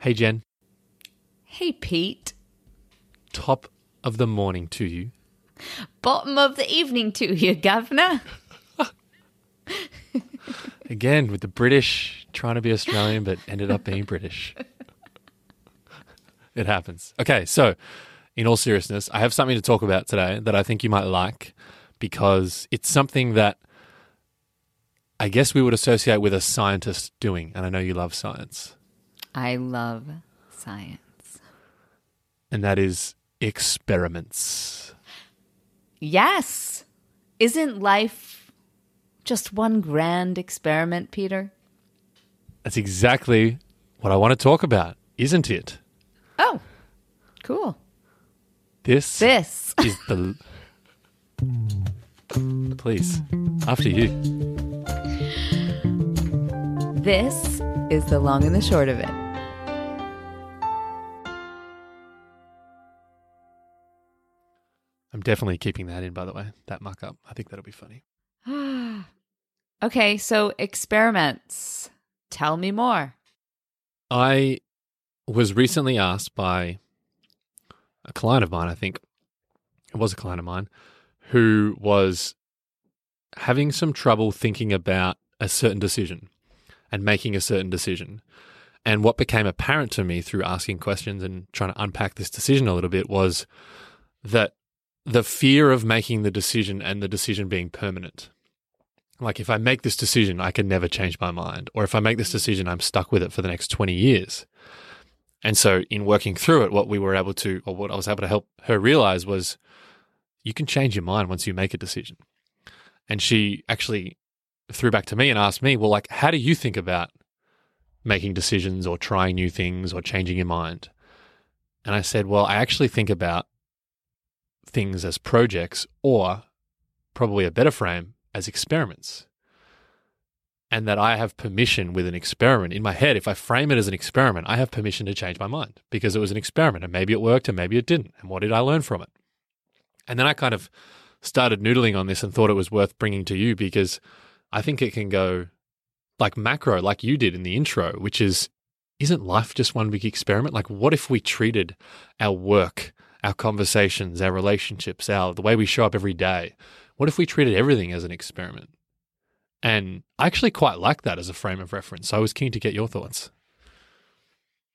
Hey, Jen. Hey, Pete. Top of the morning to you. Bottom of the evening to you, Governor. Again, with the British trying to be Australian, but ended up being British. it happens. Okay, so in all seriousness, I have something to talk about today that I think you might like because it's something that I guess we would associate with a scientist doing. And I know you love science. I love science. And that is experiments. Yes. Isn't life just one grand experiment, Peter? That's exactly what I want to talk about, isn't it? Oh, cool. This, This. is the. Please, after you. This is the long and the short of it. I'm definitely keeping that in, by the way, that muck up. I think that'll be funny. okay, so experiments. Tell me more. I was recently asked by a client of mine, I think it was a client of mine, who was having some trouble thinking about a certain decision and making a certain decision. And what became apparent to me through asking questions and trying to unpack this decision a little bit was that the fear of making the decision and the decision being permanent. Like, if I make this decision, I can never change my mind. Or if I make this mm. decision, I'm stuck with it for the next 20 years. And so, in working through it, what we were able to, or what I was able to help her realize was you can change your mind once you make a decision. And she actually threw back to me and asked me, well, like, how do you think about making decisions or trying new things or changing your mind? And I said, well, I actually think about things as projects or probably a better frame as experiments. And that I have permission with an experiment in my head. If I frame it as an experiment, I have permission to change my mind because it was an experiment and maybe it worked and maybe it didn't. And what did I learn from it? And then I kind of started noodling on this and thought it was worth bringing to you because I think it can go like macro, like you did in the intro, which is isn't life just one big experiment? Like, what if we treated our work, our conversations, our relationships, our the way we show up every day? What if we treated everything as an experiment? And I actually quite like that as a frame of reference. So I was keen to get your thoughts.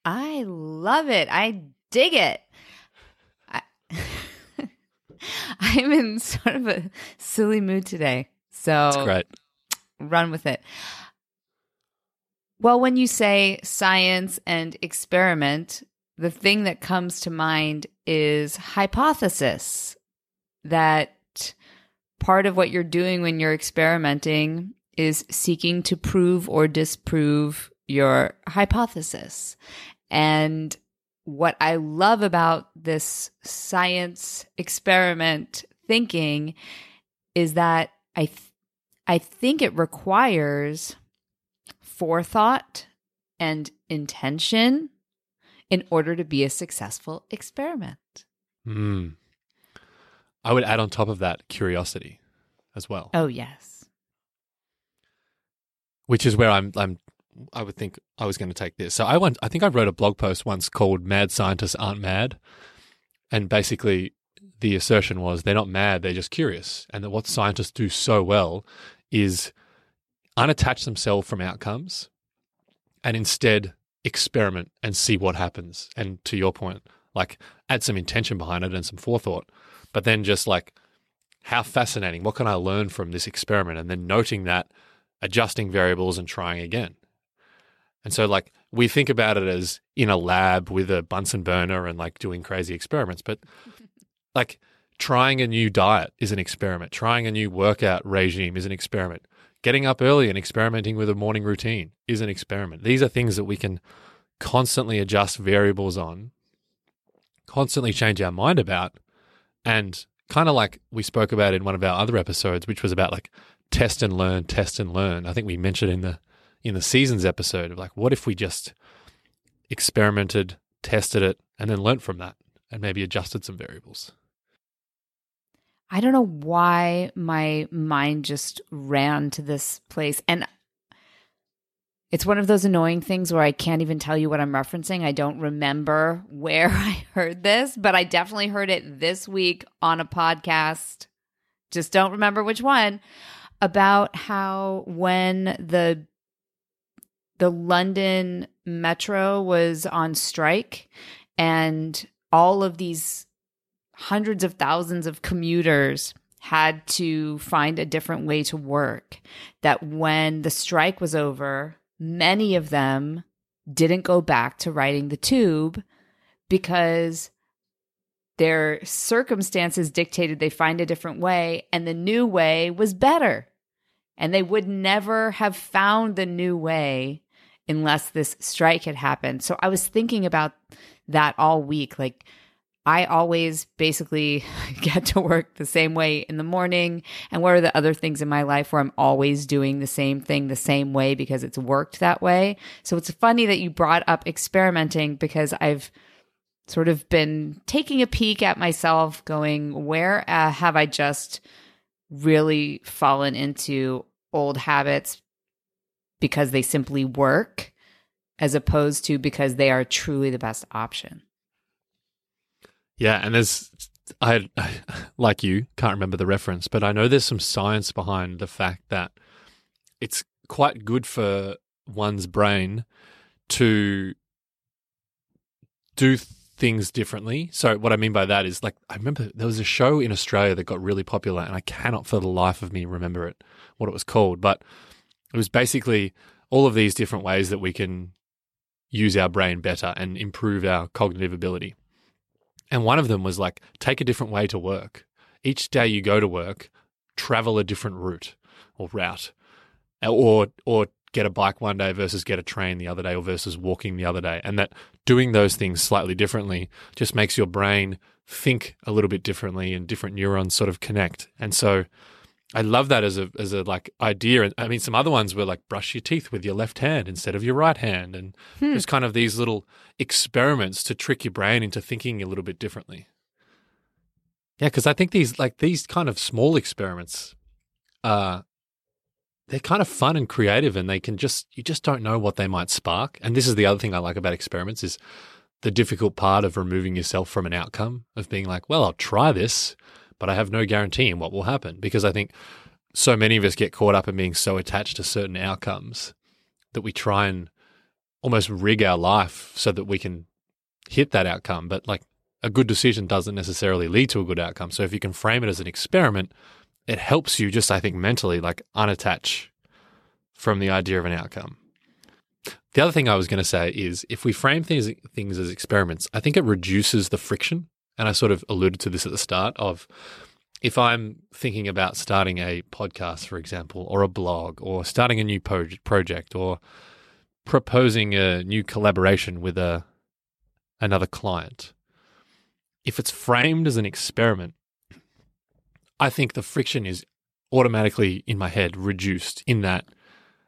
I love it. I dig it. I, I'm in sort of a silly mood today. So That's great. run with it. Well, when you say science and experiment, the thing that comes to mind is hypothesis. That part of what you're doing when you're experimenting is seeking to prove or disprove your hypothesis. And what I love about this science experiment thinking is that I th- I think it requires forethought and intention in order to be a successful experiment. Mm. I would add on top of that curiosity as well, Oh yes. which is where I'm. I'm. I would think I was going to take this. So I went. I think I wrote a blog post once called "Mad Scientists Aren't Mad," and basically the assertion was they're not mad; they're just curious, and that what scientists do so well is unattach themselves from outcomes and instead experiment and see what happens. And to your point, like add some intention behind it and some forethought, but then just like how fascinating, what can I learn from this experiment? And then noting that, adjusting variables and trying again. And so, like, we think about it as in a lab with a Bunsen burner and like doing crazy experiments, but like trying a new diet is an experiment, trying a new workout regime is an experiment, getting up early and experimenting with a morning routine is an experiment. These are things that we can constantly adjust variables on, constantly change our mind about, and kind of like we spoke about in one of our other episodes, which was about like test and learn, test and learn. I think we mentioned in the in the seasons episode of like, what if we just experimented, tested it, and then learnt from that, and maybe adjusted some variables. I don't know why my mind just ran to this place. And it's one of those annoying things where I can't even tell you what I'm referencing. I don't remember where I heard this, but I definitely heard it this week on a podcast. Just don't remember which one about how when the the London metro was on strike and all of these hundreds of thousands of commuters had to find a different way to work that when the strike was over many of them didn't go back to riding the tube because their circumstances dictated they find a different way and the new way was better. And they would never have found the new way unless this strike had happened. So I was thinking about that all week. Like, I always basically get to work the same way in the morning. And what are the other things in my life where I'm always doing the same thing the same way because it's worked that way? So it's funny that you brought up experimenting because I've sort of been taking a peek at myself, going, where uh, have I just really fallen into old habits because they simply work as opposed to because they are truly the best option? Yeah, and there's I like you can't remember the reference, but I know there's some science behind the fact that it's quite good for one's brain to do things differently. So what I mean by that is like I remember there was a show in Australia that got really popular and I cannot for the life of me remember it what it was called, but it was basically all of these different ways that we can use our brain better and improve our cognitive ability. And one of them was like, take a different way to work. Each day you go to work, travel a different route or route, uh, or or get a bike one day versus get a train the other day, or versus walking the other day. And that doing those things slightly differently just makes your brain think a little bit differently, and different neurons sort of connect. And so I love that as a as a like idea. I mean, some other ones were like brush your teeth with your left hand instead of your right hand, and hmm. just kind of these little experiments to trick your brain into thinking a little bit differently. Yeah, because I think these like these kind of small experiments, uh, they're kind of fun and creative, and they can just you just don't know what they might spark. And this is the other thing I like about experiments is the difficult part of removing yourself from an outcome of being like, well, I'll try this but I have no guarantee in what will happen because I think so many of us get caught up in being so attached to certain outcomes that we try and almost rig our life so that we can hit that outcome. But like a good decision doesn't necessarily lead to a good outcome. So if you can frame it as an experiment, it helps you just, I think, mentally like unattach from the idea of an outcome. The other thing I was going to say is if we frame things things as experiments, I think it reduces the friction and I sort of alluded to this at the start of if I'm thinking about starting a podcast, for example, or a blog, or starting a new project, or proposing a new collaboration with a another client, if it's framed as an experiment, I think the friction is automatically in my head reduced in that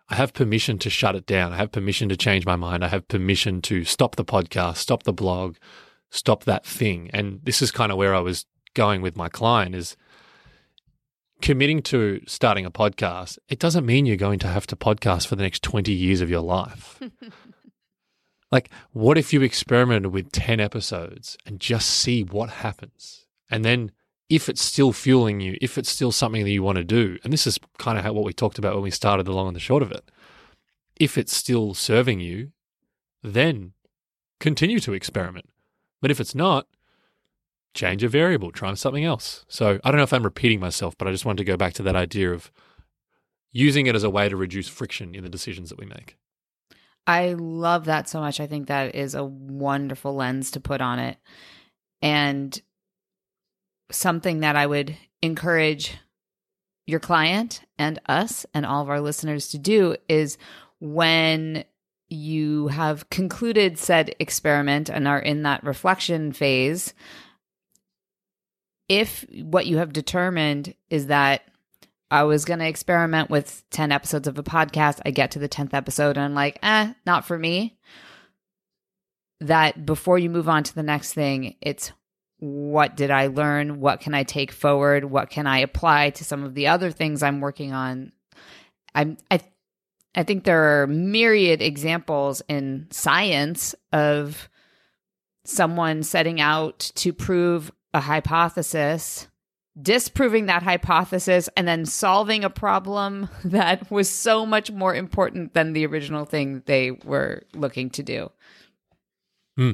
I have permission to shut it down. I have permission to change my mind. I have permission to stop the podcast, stop the blog, stop that thing. And this is kind of where I was going with my client is committing to starting a podcast. It doesn't mean you're going to have to podcast for the next 20 years of your life. like, what if you experimented with 10 episodes and just see what happens? And then if it's still fueling you, if it's still something that you want to do, and this is kind of how, what we talked about when we started the long and the short of it, if it's still serving you, then continue to experiment. But if it's not, change a variable, try something else. So I don't know if I'm repeating myself, but I just wanted to go back to that idea of using it as a way to reduce friction in the decisions that we make. I love that so much. I think that is a wonderful lens to put on it. And something that I would encourage your client and us and all of our listeners to do is when you have concluded said experiment and are in that reflection phase, if what you have determined is that I was going to experiment with 10 episodes of a podcast, I get to the 10th episode and I'm like, eh, not for me. That before you move on to the next thing, it's what did I learn? What can I take forward? What can I apply to some of the other things I'm working on? I'm, I I think there are myriad examples in science of someone setting out to prove a hypothesis, disproving that hypothesis, and then solving a problem that was so much more important than the original thing they were looking to do. Hmm.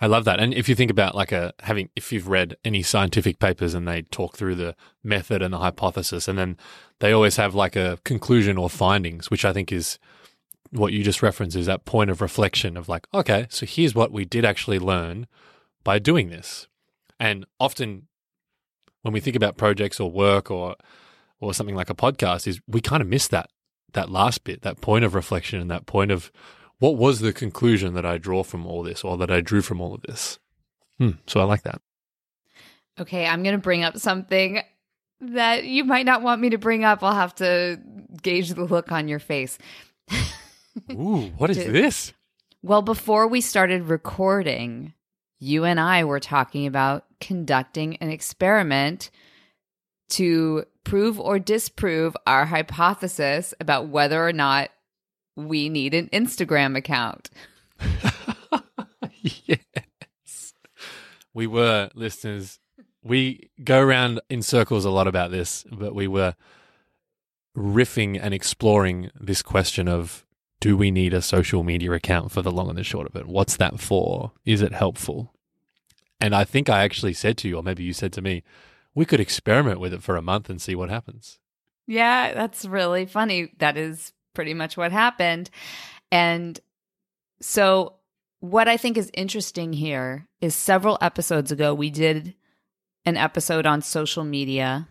I love that. And if you think about like a having, if you've read any scientific papers and they talk through the method and the hypothesis, and then they always have like a conclusion or findings, which I think is what you just referenced is that point of reflection of like, okay, so here's what we did actually learn by doing this. And often when we think about projects or work or or something like a podcast is we kind of miss that that last bit, that point of reflection and that point of what was the conclusion that I draw from all this or that I drew from all of this. Hmm, so I like that. Okay, I'm going to bring up something that you might not want me to bring up. I'll have to gauge the look on your face. Ooh, what is this? Well, before we started recording, you and I were talking about conducting an experiment to prove or disprove our hypothesis about whether or not we need an Instagram account. yes. We were, listeners, we go around in circles a lot about this, but we were riffing and exploring this question of do we need a social media account for the long and the short of it? What's that for? Is it helpful? And I think I actually said to you, or maybe you said to me, we could experiment with it for a month and see what happens. Yeah, that's really funny. That is pretty much what happened. And so, what I think is interesting here is several episodes ago, we did an episode on social media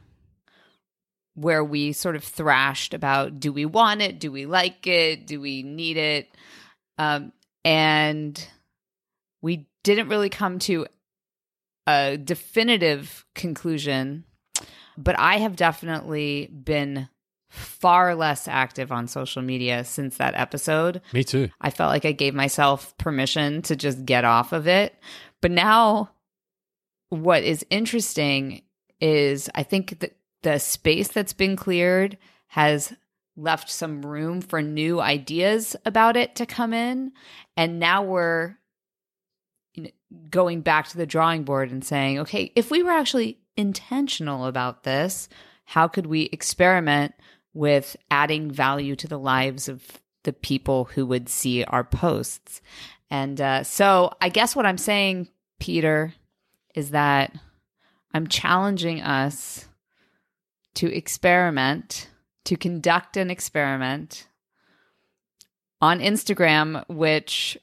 where we sort of thrashed about do we want it? Do we like it? Do we need it? Um, and we didn't really come to a definitive conclusion, but I have definitely been far less active on social media since that episode. Me too. I felt like I gave myself permission to just get off of it. But now, what is interesting is I think that the space that's been cleared has left some room for new ideas about it to come in. And now we're going back to the drawing board and saying, okay, if we were actually intentional about this, how could we experiment with adding value to the lives of the people who would see our posts? And uh, so I guess what I'm saying, Peter, is that I'm challenging us to experiment, to conduct an experiment on Instagram, which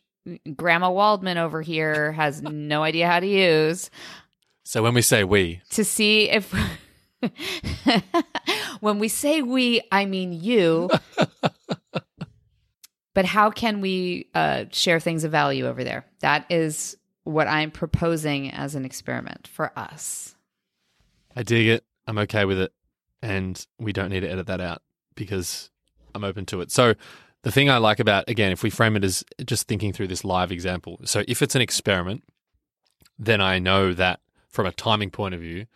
Grandma Waldman over here has no idea how to use, So when we say we, to see if. when we say we, I mean you. but how can we uh, share things of value over there? That is what I'm proposing as an experiment for us. I dig it. I'm okay with it. And we don't need to edit that out because I'm open to it. So, the thing I like about, again, if we frame it as just thinking through this live example. So, if it's an experiment, then I know that from a timing point of view,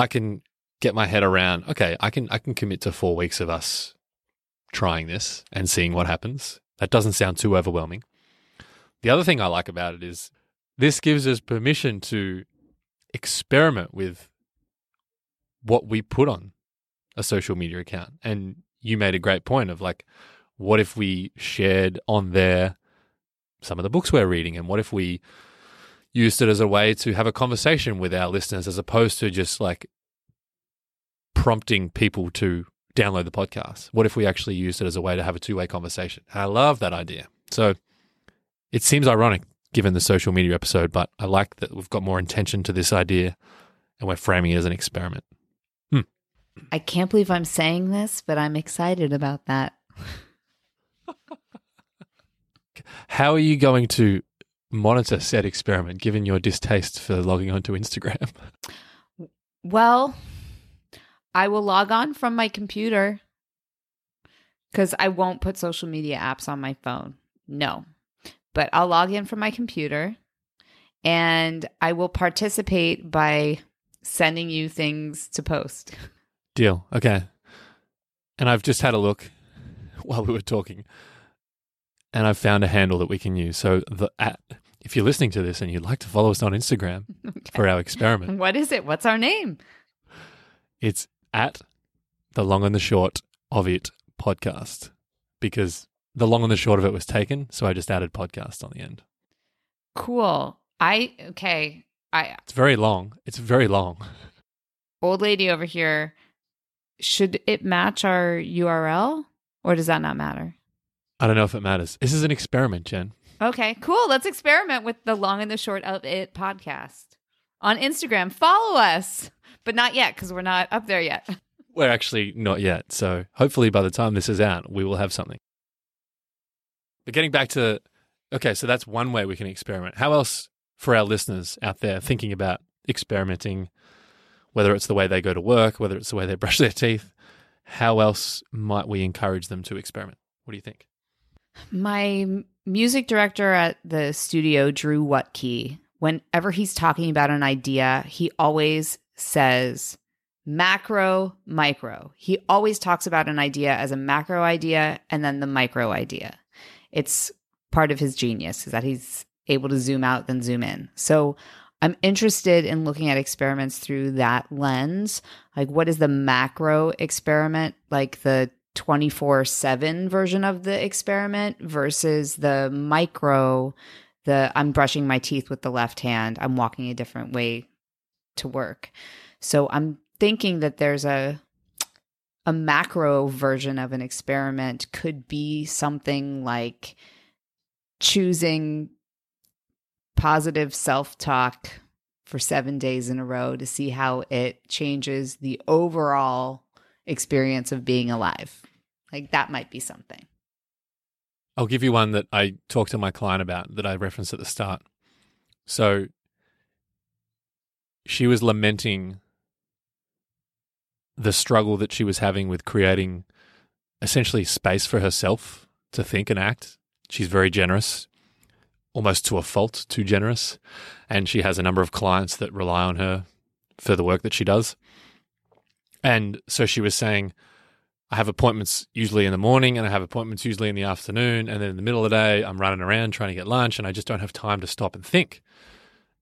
I can get my head around, okay, I can I can commit to 4 weeks of us trying this and seeing what happens. That doesn't sound too overwhelming. The other thing I like about it is this gives us permission to experiment with what we put on a social media account. And you made a great point of like, what if we shared on there some of the books we're reading? And what if we used it as a way to have a conversation with our listeners as opposed to just like prompting people to download the podcast? What if we actually used it as a way to have a two way conversation? I love that idea. So it seems ironic given the social media episode, but I like that we've got more intention to this idea and we're framing it as an experiment. Hmm. I can't believe I'm saying this, but I'm excited about that. How are you going to monitor said experiment given your distaste for logging onto Instagram? Well, I will log on from my computer because I won't put social media apps on my phone. No, but I'll log in from my computer and I will participate by sending you things to post. Deal. Okay. And I've just had a look while we were talking, and I've found a handle that we can use. So the at if you're listening to this and you'd like to follow us on Instagram for our experiment, What is it? What's our name? it's at the long and the short of it podcast because the long and the short of it was taken, so I just added podcast on the end. Cool. I okay. I It's very long. It's very long. old lady over here. Should it match our URL or does that not matter? I don't know if it matters. This is an experiment, Jen. Okay, cool. Let's experiment with the long and the short of it podcast on Instagram. Follow us, but not yet because we're not up there yet. We're actually not yet. So hopefully by the time this is out, we will have something. But getting back to, okay, so that's one way we can experiment. How else for our listeners out there thinking about experimenting, whether it's the way they go to work, whether it's the way they brush their teeth, how else might we encourage them to experiment? What do you think? My music director at the studio, Drew Wutke, whenever he's talking about an idea, he always says macro, micro. He always talks about an idea as a macro idea and then the micro idea. It's part of his genius is that he's able to zoom out then zoom in. So I'm interested in looking at experiments through that lens. Like, what is the macro experiment? Like the 24 7 version of the experiment versus the micro, the I'm brushing my teeth with the left hand, I'm walking a different way to work. So I'm thinking that there's a a macro version of an experiment could be something like choosing positive self-talk for 7 days in a row to see how it changes the overall experience of being alive. Like that might be something. I'll give you one that I talked to my client about that I referenced at the start. So she was lamenting the struggle that she was having with creating essentially space for herself to think and act. She's very generous, almost to a fault, too generous. And she has a number of clients that rely on her for the work that she does. And so she was saying, I have appointments usually in the morning and I have appointments usually in the afternoon. And then in the middle of the day, I'm running around trying to get lunch and I just don't have time to stop and think.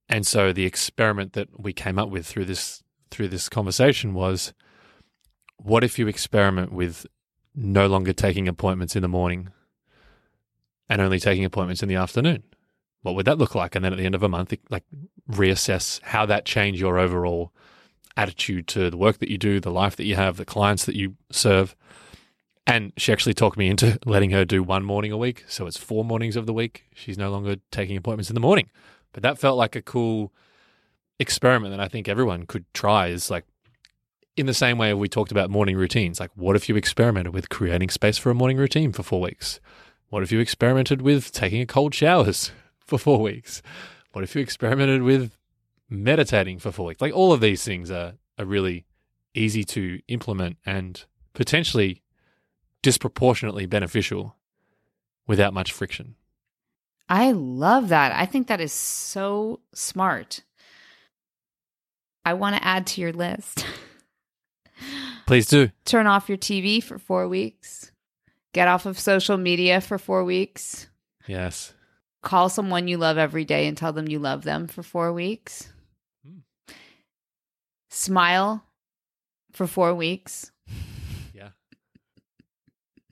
And so the experiment that we came up with through this through this conversation was what if you experiment with no longer taking appointments in the morning and only taking appointments in the afternoon? What would that look like? And then at the end of a month, like reassess how that changed your overall attitude to the work that you do, the life that you have, the clients that you serve. And she actually talked me into letting her do one morning a week. So it's four mornings of the week. She's no longer taking appointments in the morning. But that felt like a cool experiment that I think everyone could try is like in the same way we talked about morning routines. Like, what if you experimented with creating space for a morning routine for four weeks? What if you experimented with taking a cold showers for four weeks? What if you experimented with meditating for four weeks? Like, all of these things are, are really easy to implement and potentially disproportionately beneficial without much friction. I love that. I think that is so smart. I want to add to your list. Please do. Turn off your TV for four weeks. Get off of social media for four weeks. Yes. Call someone you love every day and tell them you love them for four weeks. Smile for four weeks. Yeah.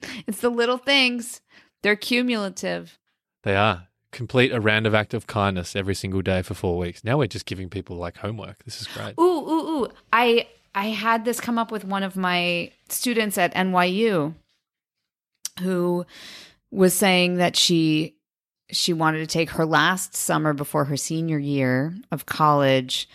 It's the little things, they're cumulative. They are. Complete a random act of kindness every single day for four weeks. Now we're just giving people like homework. This is great. Ooh, ooh, ooh. I I had this come up with one of my students at NYU who was saying that she she wanted to take her last summer before her senior year of college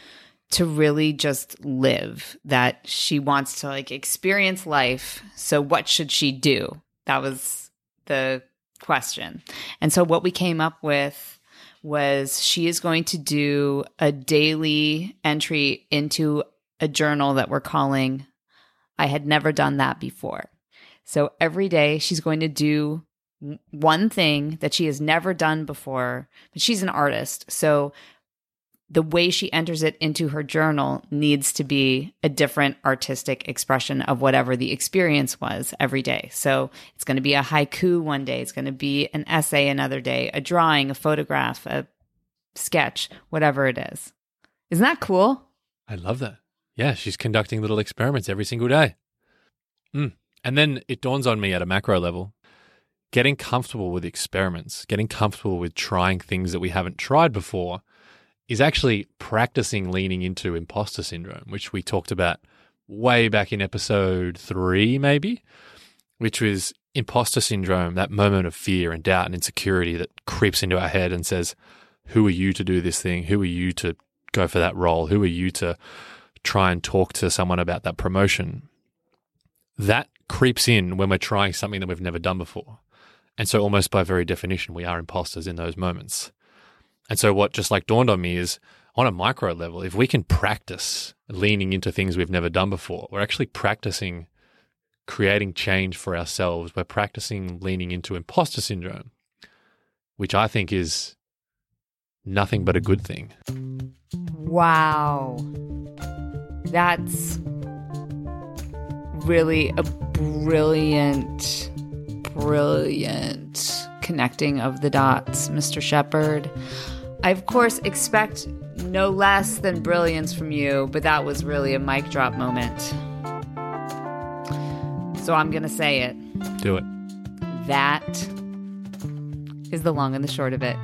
to really just live that she wants to like experience life so what should she do that was the question and so what we came up with was she is going to do a daily entry into a journal that we're calling I had never done that before. So every day she's going to do one thing that she has never done before, but she's an artist. So the way she enters it into her journal needs to be a different artistic expression of whatever the experience was every day. So it's going to be a haiku one day, it's going to be an essay another day, a drawing, a photograph, a sketch, whatever it is. Isn't that cool? I love that. Yeah, she's conducting little experiments every single day. Mm. And then it dawns on me at a macro level getting comfortable with experiments, getting comfortable with trying things that we haven't tried before is actually practicing leaning into imposter syndrome, which we talked about way back in episode three, maybe, which was imposter syndrome, that moment of fear and doubt and insecurity that creeps into our head and says, Who are you to do this thing? Who are you to go for that role? Who are you to try and talk to someone about that promotion? That creeps in when we're trying something that we've never done before. And so, almost by very definition, we are imposters in those moments. And so, what just like dawned on me is on a micro level, if we can practice leaning into things we've never done before, we're actually practicing creating change for ourselves. We're practicing leaning into imposter syndrome, which I think is nothing but a good thing. Wow. That's really a brilliant, brilliant connecting of the dots, Mr. Shepherd. I, of course, expect no less than brilliance from you, but that was really a mic drop moment. So I'm going to say it. Do it. That is the long and the short of it.